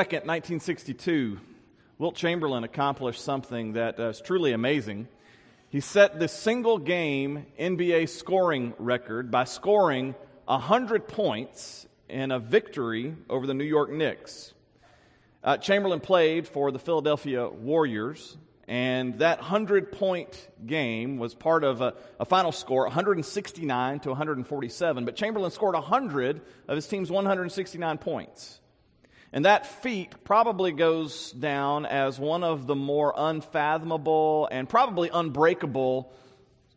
2nd, 1962, Wilt Chamberlain accomplished something that uh, is truly amazing. He set the single game NBA scoring record by scoring 100 points in a victory over the New York Knicks. Uh, Chamberlain played for the Philadelphia Warriors, and that 100 point game was part of a, a, final score 169 to 147. But Chamberlain scored 100 of his team's 169 points. And that feat probably goes down as one of the more unfathomable and probably unbreakable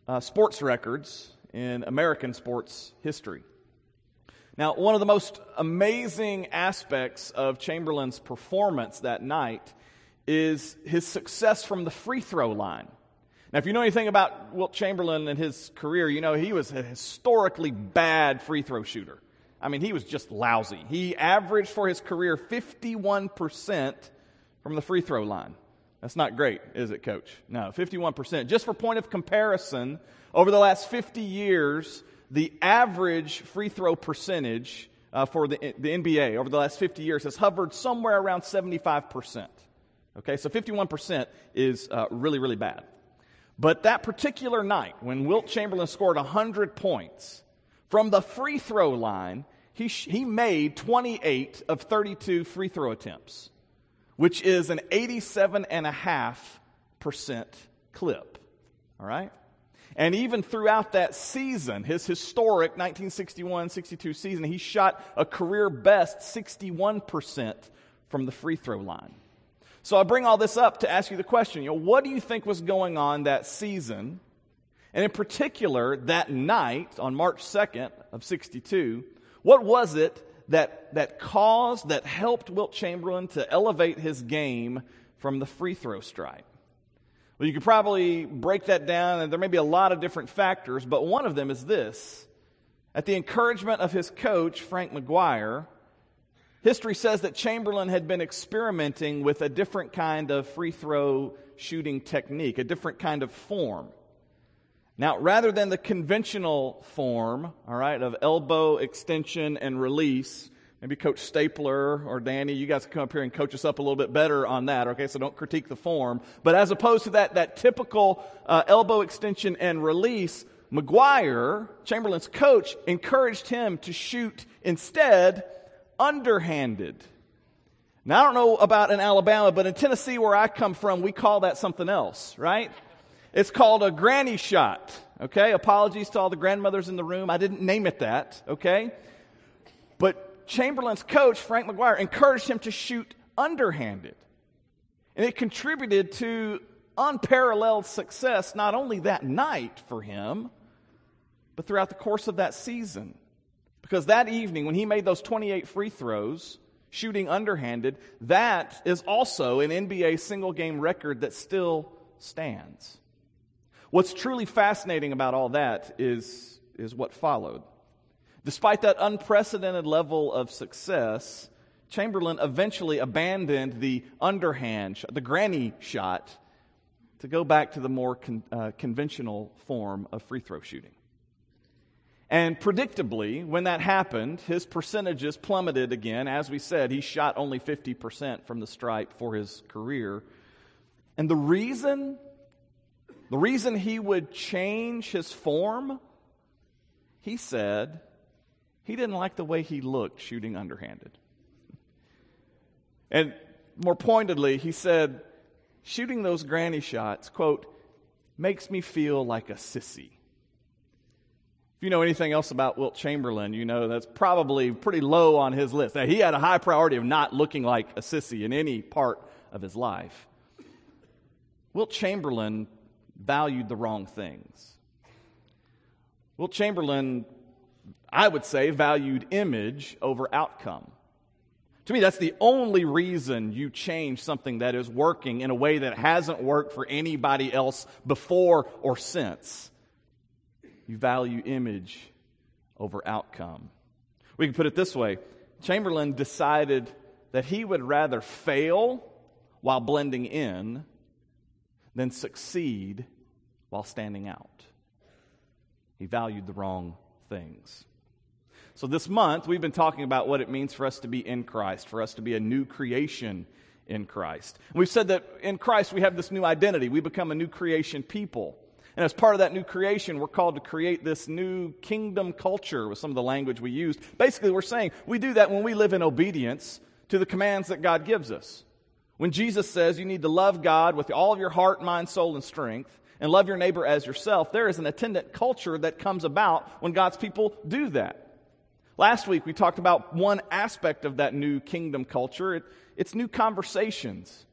uh, sports records in American sports history. Now, one of the most amazing aspects of Chamberlain's performance that night is his success from the free throw line. Now, if you know anything about Wilt Chamberlain and his career, you know he was a historically bad free throw shooter. I mean, he was just lousy. He averaged for his career 51% from the free throw line. That's not great, is it, coach? No, 51%. Just for point of comparison, over the last 50 years, the average free throw percentage uh, for the, the NBA over the last 50 years has hovered somewhere around 75%. Okay, so 51% is uh, really, really bad. But that particular night, when Wilt Chamberlain scored 100 points, from the free throw line, he, he made 28 of 32 free throw attempts, which is an 87.5% clip. All right? And even throughout that season, his historic 1961 62 season, he shot a career best 61% from the free throw line. So I bring all this up to ask you the question you know, what do you think was going on that season and in particular, that night on March 2nd of 62, what was it that, that caused, that helped Wilt Chamberlain to elevate his game from the free throw stripe? Well, you could probably break that down, and there may be a lot of different factors, but one of them is this. At the encouragement of his coach, Frank McGuire, history says that Chamberlain had been experimenting with a different kind of free throw shooting technique, a different kind of form. Now, rather than the conventional form, all right, of elbow extension and release, maybe Coach Stapler or Danny, you guys come up here and coach us up a little bit better on that, okay? So don't critique the form. But as opposed to that, that typical uh, elbow extension and release, McGuire, Chamberlain's coach, encouraged him to shoot instead underhanded. Now, I don't know about in Alabama, but in Tennessee, where I come from, we call that something else, right? It's called a granny shot. Okay? Apologies to all the grandmothers in the room. I didn't name it that. Okay? But Chamberlain's coach, Frank McGuire, encouraged him to shoot underhanded. And it contributed to unparalleled success not only that night for him, but throughout the course of that season. Because that evening, when he made those 28 free throws, shooting underhanded, that is also an NBA single game record that still stands. What's truly fascinating about all that is, is what followed. Despite that unprecedented level of success, Chamberlain eventually abandoned the underhand, the granny shot, to go back to the more con, uh, conventional form of free throw shooting. And predictably, when that happened, his percentages plummeted again. As we said, he shot only 50% from the stripe for his career. And the reason the reason he would change his form, he said he didn't like the way he looked shooting underhanded. And more pointedly, he said, shooting those granny shots, quote, makes me feel like a sissy. If you know anything else about Wilt Chamberlain, you know that's probably pretty low on his list. Now, he had a high priority of not looking like a sissy in any part of his life. Wilt Chamberlain valued the wrong things. Well, Chamberlain, I would say, valued image over outcome. To me, that's the only reason you change something that is working in a way that hasn't worked for anybody else before or since. You value image over outcome. We can put it this way Chamberlain decided that he would rather fail while blending in than succeed while standing out. He valued the wrong things. So, this month, we've been talking about what it means for us to be in Christ, for us to be a new creation in Christ. We've said that in Christ we have this new identity. We become a new creation people. And as part of that new creation, we're called to create this new kingdom culture with some of the language we used. Basically, we're saying we do that when we live in obedience to the commands that God gives us. When Jesus says you need to love God with all of your heart, mind, soul, and strength, and love your neighbor as yourself, there is an attendant culture that comes about when God's people do that. Last week, we talked about one aspect of that new kingdom culture it, it's new conversations,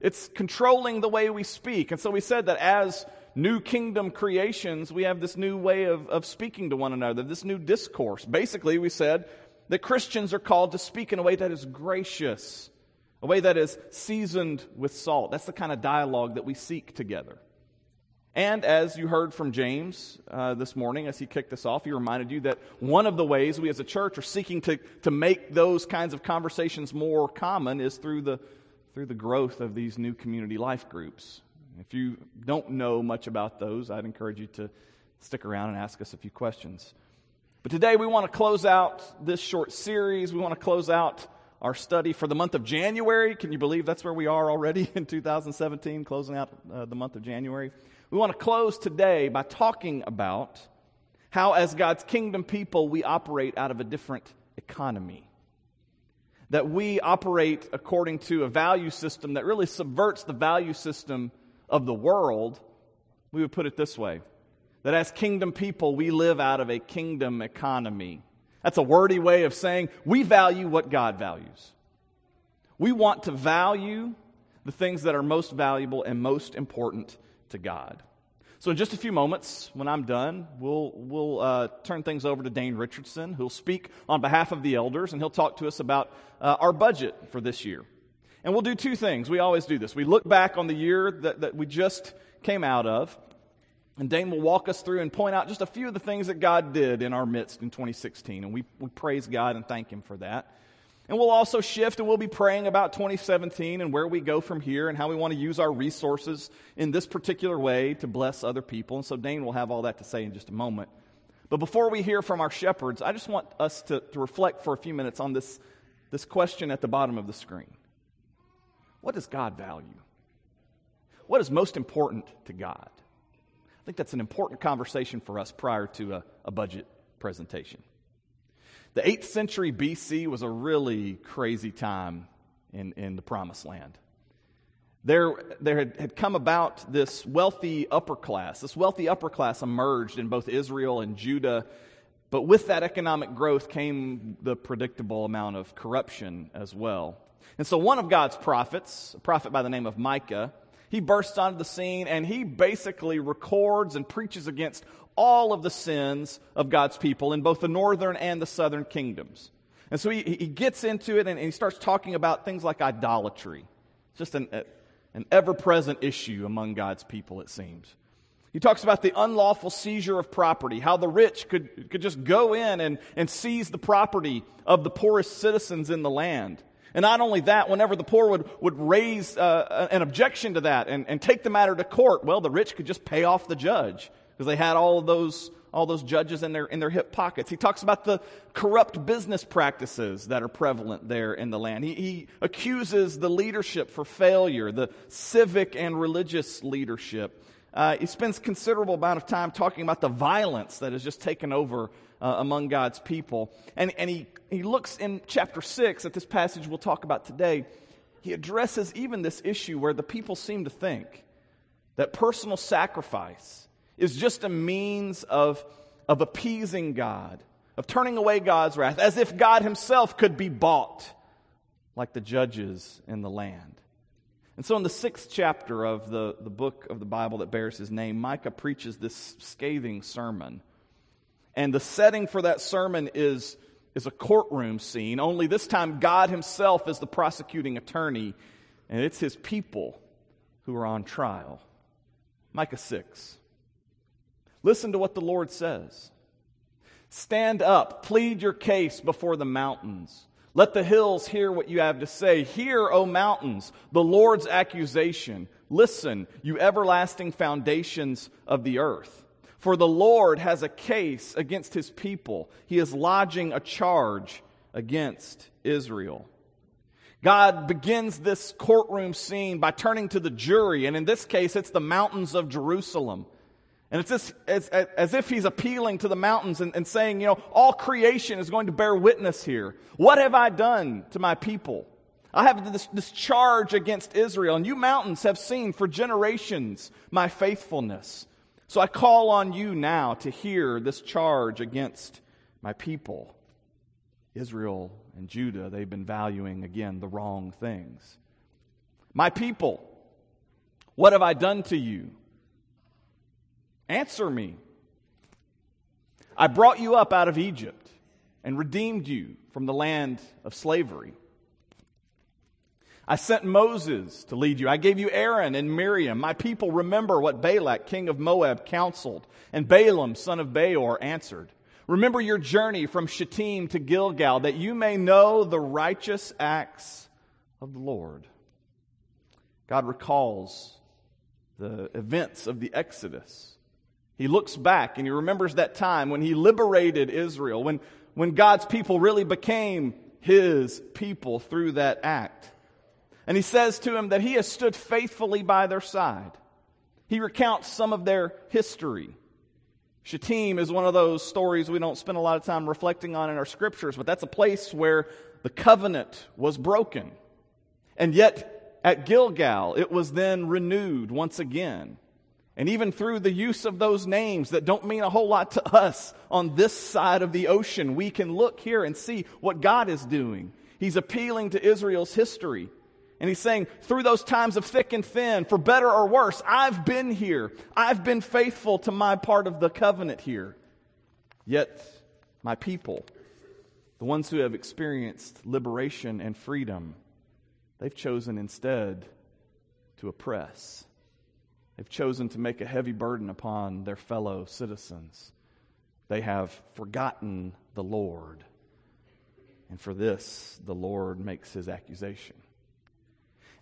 it's controlling the way we speak. And so we said that as new kingdom creations, we have this new way of, of speaking to one another, this new discourse. Basically, we said that Christians are called to speak in a way that is gracious, a way that is seasoned with salt. That's the kind of dialogue that we seek together. And as you heard from James uh, this morning, as he kicked us off, he reminded you that one of the ways we as a church are seeking to, to make those kinds of conversations more common is through the, through the growth of these new community life groups. If you don't know much about those, I'd encourage you to stick around and ask us a few questions. But today we want to close out this short series. We want to close out our study for the month of January. Can you believe that's where we are already in 2017, closing out uh, the month of January? We want to close today by talking about how, as God's kingdom people, we operate out of a different economy. That we operate according to a value system that really subverts the value system of the world. We would put it this way that as kingdom people, we live out of a kingdom economy. That's a wordy way of saying we value what God values. We want to value the things that are most valuable and most important to God. So, in just a few moments, when I'm done, we'll, we'll uh, turn things over to Dane Richardson, who'll speak on behalf of the elders, and he'll talk to us about uh, our budget for this year. And we'll do two things. We always do this. We look back on the year that, that we just came out of, and Dane will walk us through and point out just a few of the things that God did in our midst in 2016. And we, we praise God and thank Him for that. And we'll also shift and we'll be praying about 2017 and where we go from here and how we want to use our resources in this particular way to bless other people. And so Dane will have all that to say in just a moment. But before we hear from our shepherds, I just want us to, to reflect for a few minutes on this, this question at the bottom of the screen What does God value? What is most important to God? I think that's an important conversation for us prior to a, a budget presentation. The 8th century BC was a really crazy time in, in the Promised Land. There, there had, had come about this wealthy upper class. This wealthy upper class emerged in both Israel and Judah, but with that economic growth came the predictable amount of corruption as well. And so, one of God's prophets, a prophet by the name of Micah, he bursts onto the scene and he basically records and preaches against all of the sins of God's people in both the northern and the southern kingdoms. And so he, he gets into it and, he starts talking about things like idolatry. It's just an, an ever present issue among God's people, it seems. He talks about the unlawful seizure of property, how the rich could, could just go in and, and seize the property of the poorest citizens in the land. And not only that, whenever the poor would, would raise uh, an objection to that and, and take the matter to court, well, the rich could just pay off the judge because they had all those all those judges in their in their hip pockets. He talks about the corrupt business practices that are prevalent there in the land. He, he accuses the leadership for failure, the civic and religious leadership. Uh, he spends considerable amount of time talking about the violence that has just taken over uh, among God's people. And, and he, he looks in chapter 6 at this passage we'll talk about today. He addresses even this issue where the people seem to think that personal sacrifice is just a means of, of appeasing God, of turning away God's wrath, as if God himself could be bought like the judges in the land. And so, in the sixth chapter of the, the book of the Bible that bears his name, Micah preaches this scathing sermon. And the setting for that sermon is, is a courtroom scene, only this time God himself is the prosecuting attorney, and it's his people who are on trial. Micah 6. Listen to what the Lord says Stand up, plead your case before the mountains. Let the hills hear what you have to say. Hear, O mountains, the Lord's accusation. Listen, you everlasting foundations of the earth. For the Lord has a case against his people. He is lodging a charge against Israel. God begins this courtroom scene by turning to the jury, and in this case, it's the mountains of Jerusalem. And it's as, as if he's appealing to the mountains and, and saying, you know, all creation is going to bear witness here. What have I done to my people? I have this, this charge against Israel, and you mountains have seen for generations my faithfulness. So I call on you now to hear this charge against my people. Israel and Judah, they've been valuing, again, the wrong things. My people, what have I done to you? Answer me. I brought you up out of Egypt and redeemed you from the land of slavery. I sent Moses to lead you. I gave you Aaron and Miriam. My people remember what Balak, king of Moab, counseled, and Balaam, son of Beor, answered. Remember your journey from Shittim to Gilgal, that you may know the righteous acts of the Lord. God recalls the events of the Exodus. He looks back and he remembers that time when he liberated Israel, when, when God's people really became his people through that act. And he says to him that he has stood faithfully by their side. He recounts some of their history. Shittim is one of those stories we don't spend a lot of time reflecting on in our scriptures, but that's a place where the covenant was broken. And yet, at Gilgal, it was then renewed once again. And even through the use of those names that don't mean a whole lot to us on this side of the ocean, we can look here and see what God is doing. He's appealing to Israel's history. And he's saying, through those times of thick and thin, for better or worse, I've been here. I've been faithful to my part of the covenant here. Yet, my people, the ones who have experienced liberation and freedom, they've chosen instead to oppress. They've chosen to make a heavy burden upon their fellow citizens. They have forgotten the Lord. And for this, the Lord makes his accusation.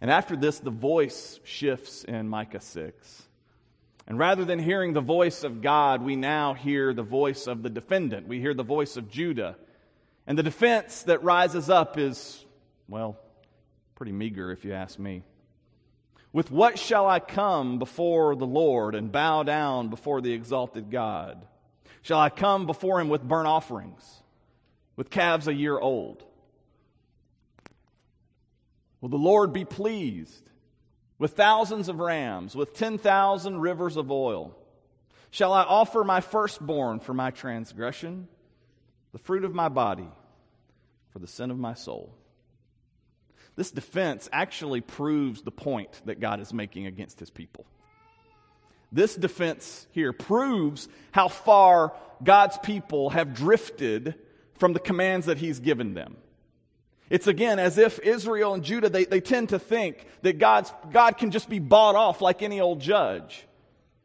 And after this, the voice shifts in Micah 6. And rather than hearing the voice of God, we now hear the voice of the defendant. We hear the voice of Judah. And the defense that rises up is, well, pretty meager if you ask me. With what shall I come before the Lord and bow down before the exalted God? Shall I come before him with burnt offerings, with calves a year old? Will the Lord be pleased with thousands of rams, with 10,000 rivers of oil? Shall I offer my firstborn for my transgression, the fruit of my body for the sin of my soul? This defense actually proves the point that God is making against his people. This defense here proves how far God's people have drifted from the commands that he's given them. It's again as if Israel and Judah, they, they tend to think that God's, God can just be bought off like any old judge.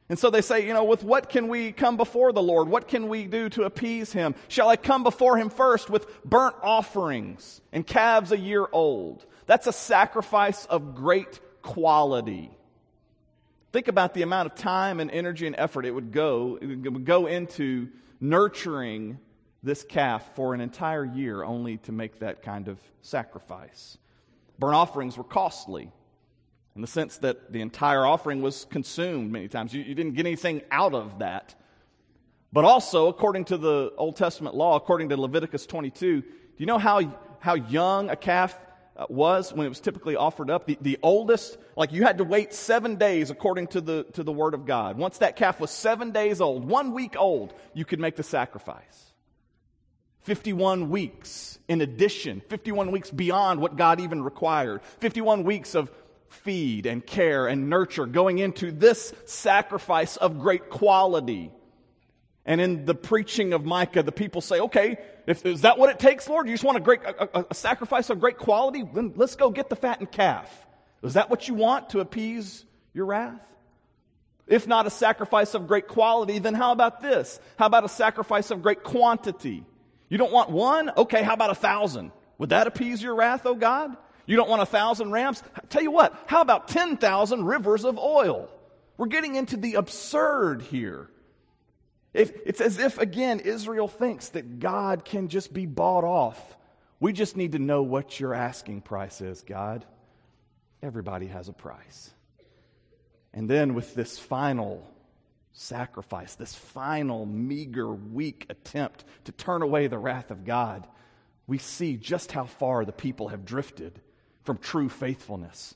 And so they say, you know, with what can we come before the Lord? What can we do to appease him? Shall I come before him first with burnt offerings and calves a year old? That's a sacrifice of great quality. Think about the amount of time and energy and effort it would go, it would go into nurturing this calf for an entire year only to make that kind of sacrifice. Burnt offerings were costly in the sense that the entire offering was consumed many times. You, you, didn't get anything out of that. But also, according to the Old Testament law, according to Leviticus 22, do you know how, how young a calf Uh, was when it was typically offered up? The, the oldest, like you had to wait seven days according to the, to the Word of God. Once that calf was seven days old, one week old, you could make the sacrifice. 51 weeks in addition, 51 weeks beyond what God even required, 51 weeks of feed and care and nurture going into this sacrifice of great quality. And in the preaching of Micah, the people say, okay, if, is that what it takes, Lord? You just want a great, a, a sacrifice of great quality? Then let's go get the fattened calf. Is that what you want to appease your wrath? If not a sacrifice of great quality, then how about this? How about a sacrifice of great quantity? You don't want one? Okay, how about a thousand? Would that appease your wrath, O God? You don't want a thousand rams? Tell you what, how about 10,000 rivers of oil? We're getting into the absurd here. If, it's as if, again, Israel thinks that God can just be bought off. We just need to know what your asking price is, God. Everybody has a price. And then with this final sacrifice, this final meager, weak attempt to turn away the wrath of God, we see just how far the people have drifted from true faithfulness.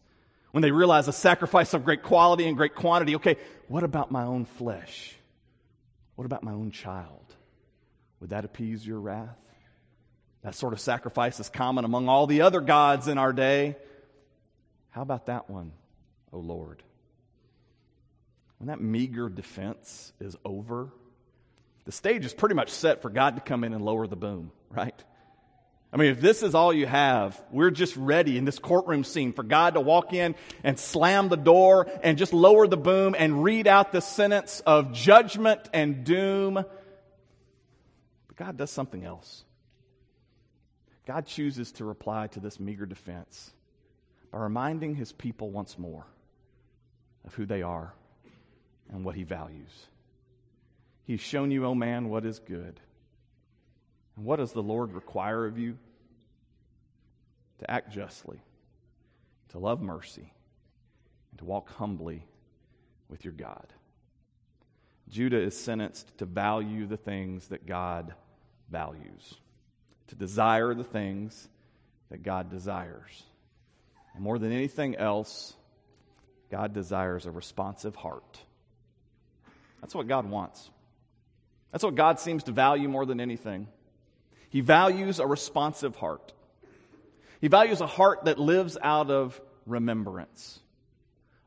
When they realize a sacrifice of great quality and great quantity, okay, what about my own flesh? What about my own child? Would that appease your wrath? That sort of sacrifice is common among all the other gods in our day. How about that one, O Lord? When that meager defense is over, the stage is pretty much set for God to come in and lower the boom, right? I mean, if this is all you have, we're just ready in this courtroom scene for God to walk in and slam the door and just lower the boom and read out the sentence of judgment and doom. But God does something else. God chooses to reply to this meager defense by reminding his people once more of who they are and what he values. He's shown you, O oh man, what is good. And what does the Lord require of you? To act justly, to love mercy, and to walk humbly with your God. Judah is sentenced to value the things that God values, to desire the things that God desires. And more than anything else, God desires a responsive heart. That's what God wants. That's what God seems to value more than anything. He values a responsive heart. He values a heart that lives out of remembrance,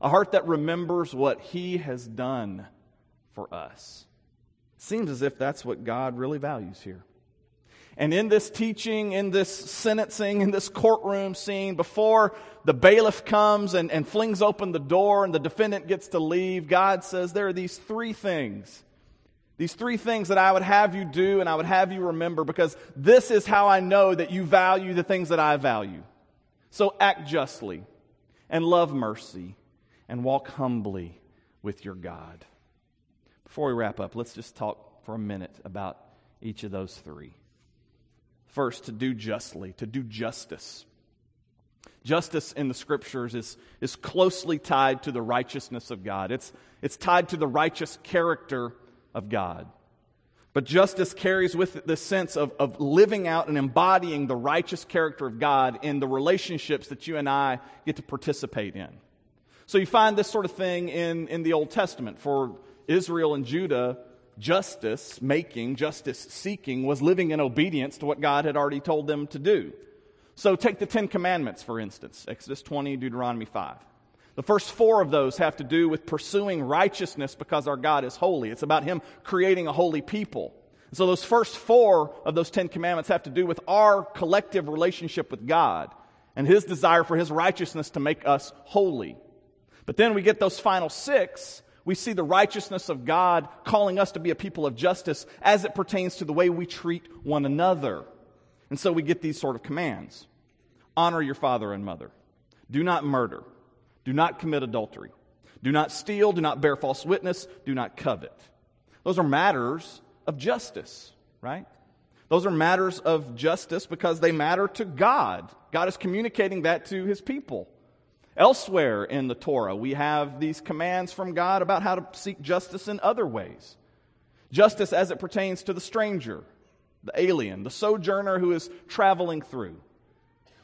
a heart that remembers what He has done for us. Seems as if that's what God really values here. And in this teaching, in this sentencing, in this courtroom scene, before the bailiff comes and, and flings open the door and the defendant gets to leave, God says there are these three things these three things that I would have you do and I would have you remember because this is how I know that you value the things that I value. So act justly and love mercy and walk humbly with your God. Before we wrap up, let's just talk for a minute about each of those three. First, to do justly, to do justice. Justice in the scriptures is, is closely tied to the righteousness of God. It's, it's tied to the righteous character of God. But justice carries with it this sense of, of living out and embodying the righteous character of God in the relationships that you and I get to participate in. So you find this sort of thing in, in the Old Testament. For Israel and Judah, justice making, justice seeking was living in obedience to what God had already told them to do. So take the Ten Commandments, for instance Exodus 20, Deuteronomy 5. The first four of those have to do with pursuing righteousness because our God is holy. It's about Him creating a holy people. so those first four of those Ten Commandments have to do with our collective relationship with God and His desire for His righteousness to make us holy. But then we get those final six. We see the righteousness of God calling us to be a people of justice as it pertains to the way we treat one another. And so we get these sort of commands honor your father and mother, do not murder. Do not commit adultery. Do not steal. Do not bear false witness. Do not covet. Those are matters of justice, right? Those are matters of justice because they matter to God. God is communicating that to his people. Elsewhere in the Torah, we have these commands from God about how to seek justice in other ways. Justice as it pertains to the stranger, the alien, the sojourner who is traveling through.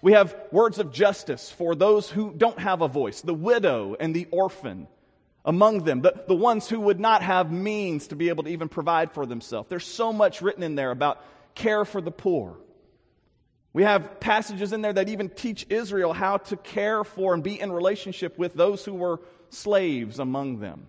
We have words of justice for those who don't have a voice, the widow and the orphan among them, the, the ones who would not have means to be able to even provide for themselves. There's so much written in there about care for the poor. We have passages in there that even teach Israel how to care for and be in relationship with those who were slaves among them.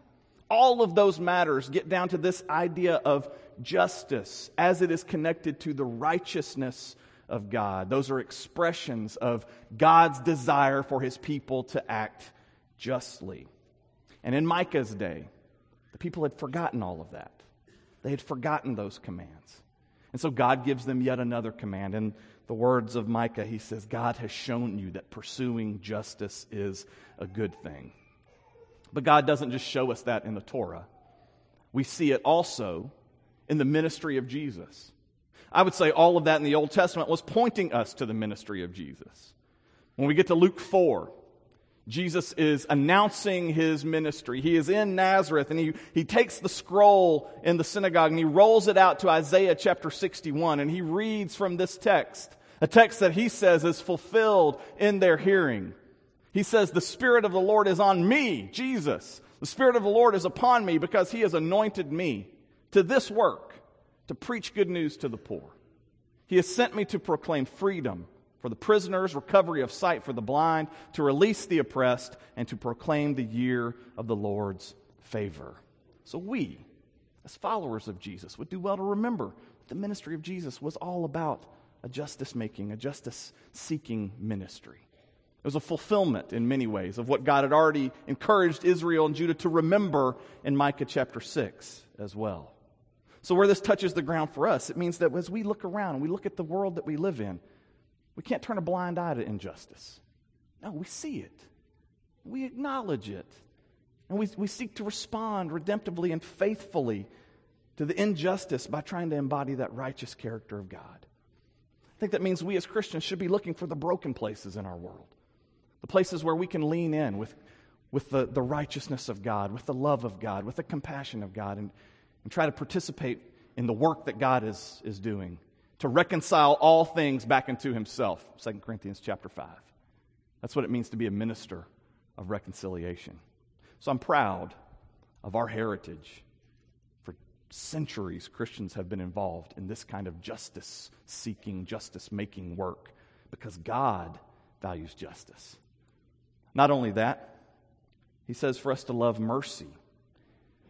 All of those matters get down to this idea of justice as it is connected to the righteousness of God. Those are expressions of God's desire for his people to act justly. And in Micah's day, the people had forgotten all of that. They had forgotten those commands. And so God gives them yet another command. In the words of Micah, he says, God has shown you that pursuing justice is a good thing. But God doesn't just show us that in the Torah, we see it also in the ministry of Jesus. I would say all of that in the Old Testament was pointing us to the ministry of Jesus. When we get to Luke 4, Jesus is announcing his ministry. He is in Nazareth and he, he takes the scroll in the synagogue and he rolls it out to Isaiah chapter 61 and he reads from this text, a text that he says is fulfilled in their hearing. He says, The Spirit of the Lord is on me, Jesus. The Spirit of the Lord is upon me because he has anointed me to this work, to preach good news to the poor. He has sent me to proclaim freedom for the prisoners, recovery of sight for the blind, to release the oppressed, and to proclaim the year of the Lord's favor. So we, as followers of Jesus, would do well to remember that the ministry of Jesus was all about a justice making, a justice seeking ministry. It was a fulfillment in many ways of what God had already encouraged Israel and Judah to remember in Micah chapter 6 as well. So, where this touches the ground for us, it means that as we look around and we look at the world that we live in, we can't turn a blind eye to injustice. No, we see it, we acknowledge it, and we, we seek to respond redemptively and faithfully to the injustice by trying to embody that righteous character of God. I think that means we as Christians should be looking for the broken places in our world, the places where we can lean in with, with the, the righteousness of God, with the love of God, with the compassion of God, and, and try to participate in the work that God is, is doing to reconcile all things back into himself. 2 corinthians chapter 5 that's what it means to be a minister of reconciliation. So i'm proud of our heritage. For centuries christians have been involved in this kind of justice seeking justice making work because god values justice. Not only that he says for us to love mercy.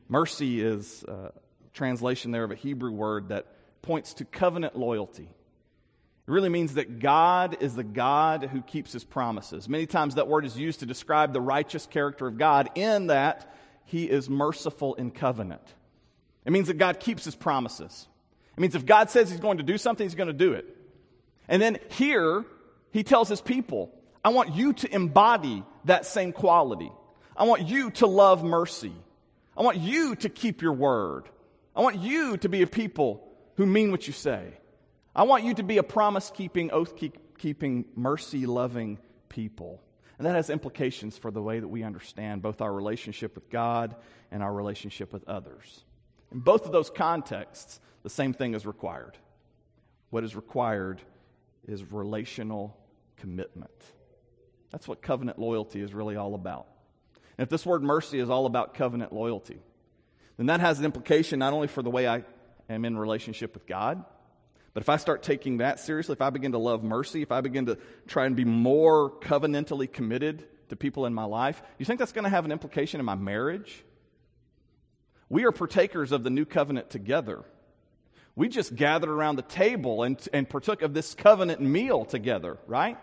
Mercy is a translation there of a hebrew word that points to covenant loyalty. It really means that God is the God who keeps his promises. Many times that word is used to describe the righteous character of God in that he is merciful in covenant. It means that God keeps his promises. It means if God says he's going to do something, he's going to do it. And then here, he tells his people, I want you to embody that same quality. I want you to love mercy. I want you to keep your word. I want you to be a people who mean what you say. I want you to be a promise keeping, oath keeping, mercy loving people. And that has implications for the way that we understand both our relationship with God and our relationship with others. In both of those contexts, the same thing is required. What is required is relational commitment. That's what covenant loyalty is really all about. And if this word mercy is all about covenant loyalty, then that has an implication not only for the way I am in relationship with God. But if I start taking that seriously, if I begin to love mercy, if I begin to try and be more covenantally committed to people in my life, you think that's going to have an implication in my marriage? We are partakers of the new covenant together. We just gathered around the table and, and partook of this covenant meal together, right?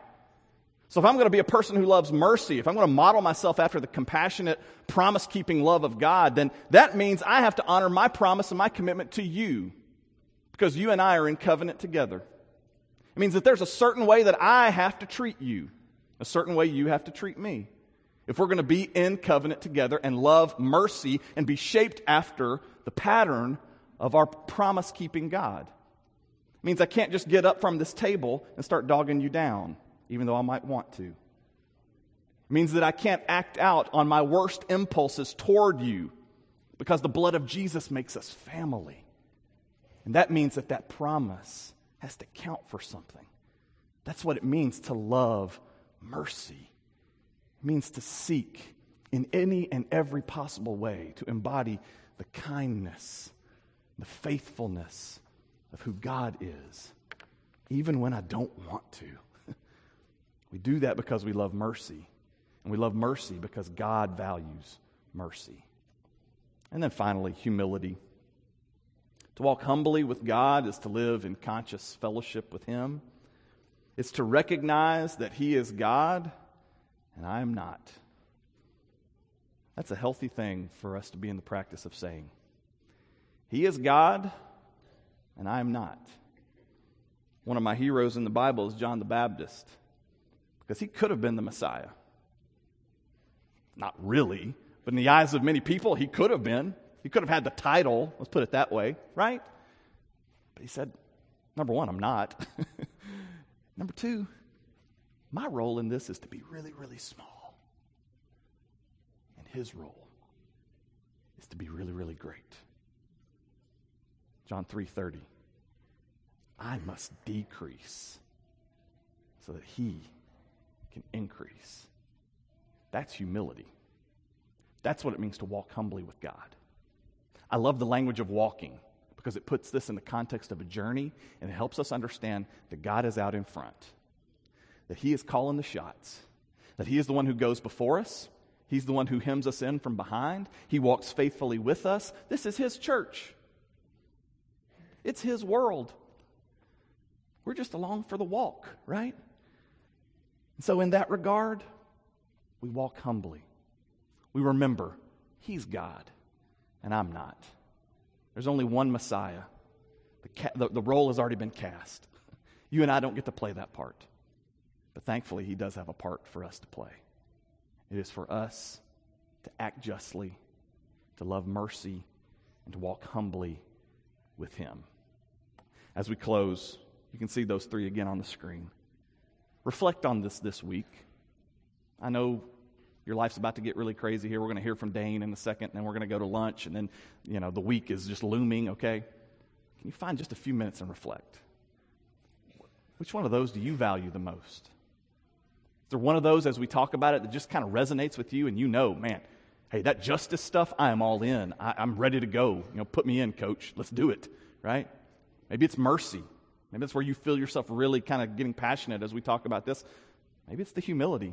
So, if I'm going to be a person who loves mercy, if I'm going to model myself after the compassionate, promise keeping love of God, then that means I have to honor my promise and my commitment to you because you and I are in covenant together. It means that there's a certain way that I have to treat you, a certain way you have to treat me. If we're going to be in covenant together and love mercy and be shaped after the pattern of our promise keeping God, it means I can't just get up from this table and start dogging you down even though I might want to. It means that I can't act out on my worst impulses toward you because the blood of Jesus makes us family. And that means that that promise has to count for something. That's what it means to love mercy. It means to seek in any and every possible way to embody the kindness, the faithfulness of who God is, even when I don't want to. We do that because we love mercy. And we love mercy because God values mercy. And then finally, humility. To walk humbly with God is to live in conscious fellowship with Him. It's to recognize that He is God and I am not. That's a healthy thing for us to be in the practice of saying. He is God and I am not. One of my heroes in the Bible is John the Baptist because he could have been the Messiah. Not really, but in the eyes of many people, he could have been. He could have had the title, let's put it that way, right? But he said, number one, I'm not. number two, my role in this is to be really, really small. And his role is to be really, really great. John 3:30. I must decrease so that he can increase. That's humility. That's what it means to walk humbly with God. I love the language of walking because it puts this in the context of a journey and it helps us understand that God is out in front, that He is calling the shots, that He is the one who goes before us, He's the one who hems us in from behind, He walks faithfully with us. This is His church, it's His world. We're just along for the walk, right? So, in that regard, we walk humbly. We remember He's God and I'm not. There's only one Messiah. The, ca- the, the role has already been cast. You and I don't get to play that part. But thankfully, He does have a part for us to play. It is for us to act justly, to love mercy, and to walk humbly with Him. As we close, you can see those three again on the screen. Reflect on this this week. I know your life's about to get really crazy here. We're going to hear from Dane in a second, and then we're going to go to lunch, and then, you know, the week is just looming, okay? Can you find just a few minutes and reflect? Which one of those do you value the most? Is there one of those, as we talk about it, that just kind of resonates with you, and you know, man, hey, that justice stuff, I am all in. I, I'm ready to go. You know, put me in, coach. Let's do it, right? Maybe it's mercy. Maybe that's where you feel yourself really kind of getting passionate as we talk about this. Maybe it's the humility.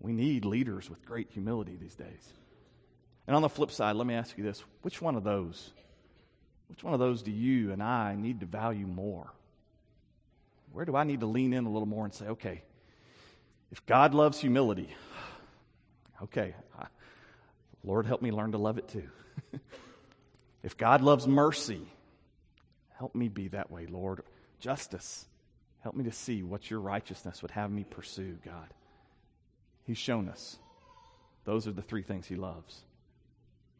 We need leaders with great humility these days. And on the flip side, let me ask you this which one of those, which one of those do you and I need to value more? Where do I need to lean in a little more and say, okay, if God loves humility, okay, Lord, help me learn to love it too. if God loves mercy, help me be that way, Lord. Justice, help me to see what your righteousness would have me pursue, God. He's shown us. Those are the three things He loves.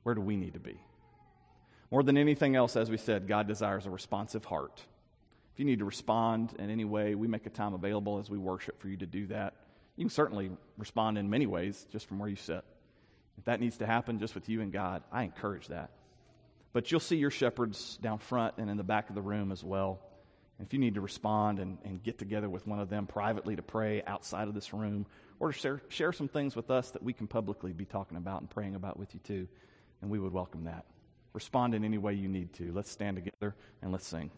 Where do we need to be? More than anything else, as we said, God desires a responsive heart. If you need to respond in any way, we make a time available as we worship for you to do that. You can certainly respond in many ways just from where you sit. If that needs to happen just with you and God, I encourage that. But you'll see your shepherds down front and in the back of the room as well. If you need to respond and, and get together with one of them privately to pray outside of this room, or to share, share some things with us that we can publicly be talking about and praying about with you too, and we would welcome that. Respond in any way you need to. Let's stand together and let's sing.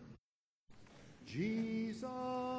Jesus.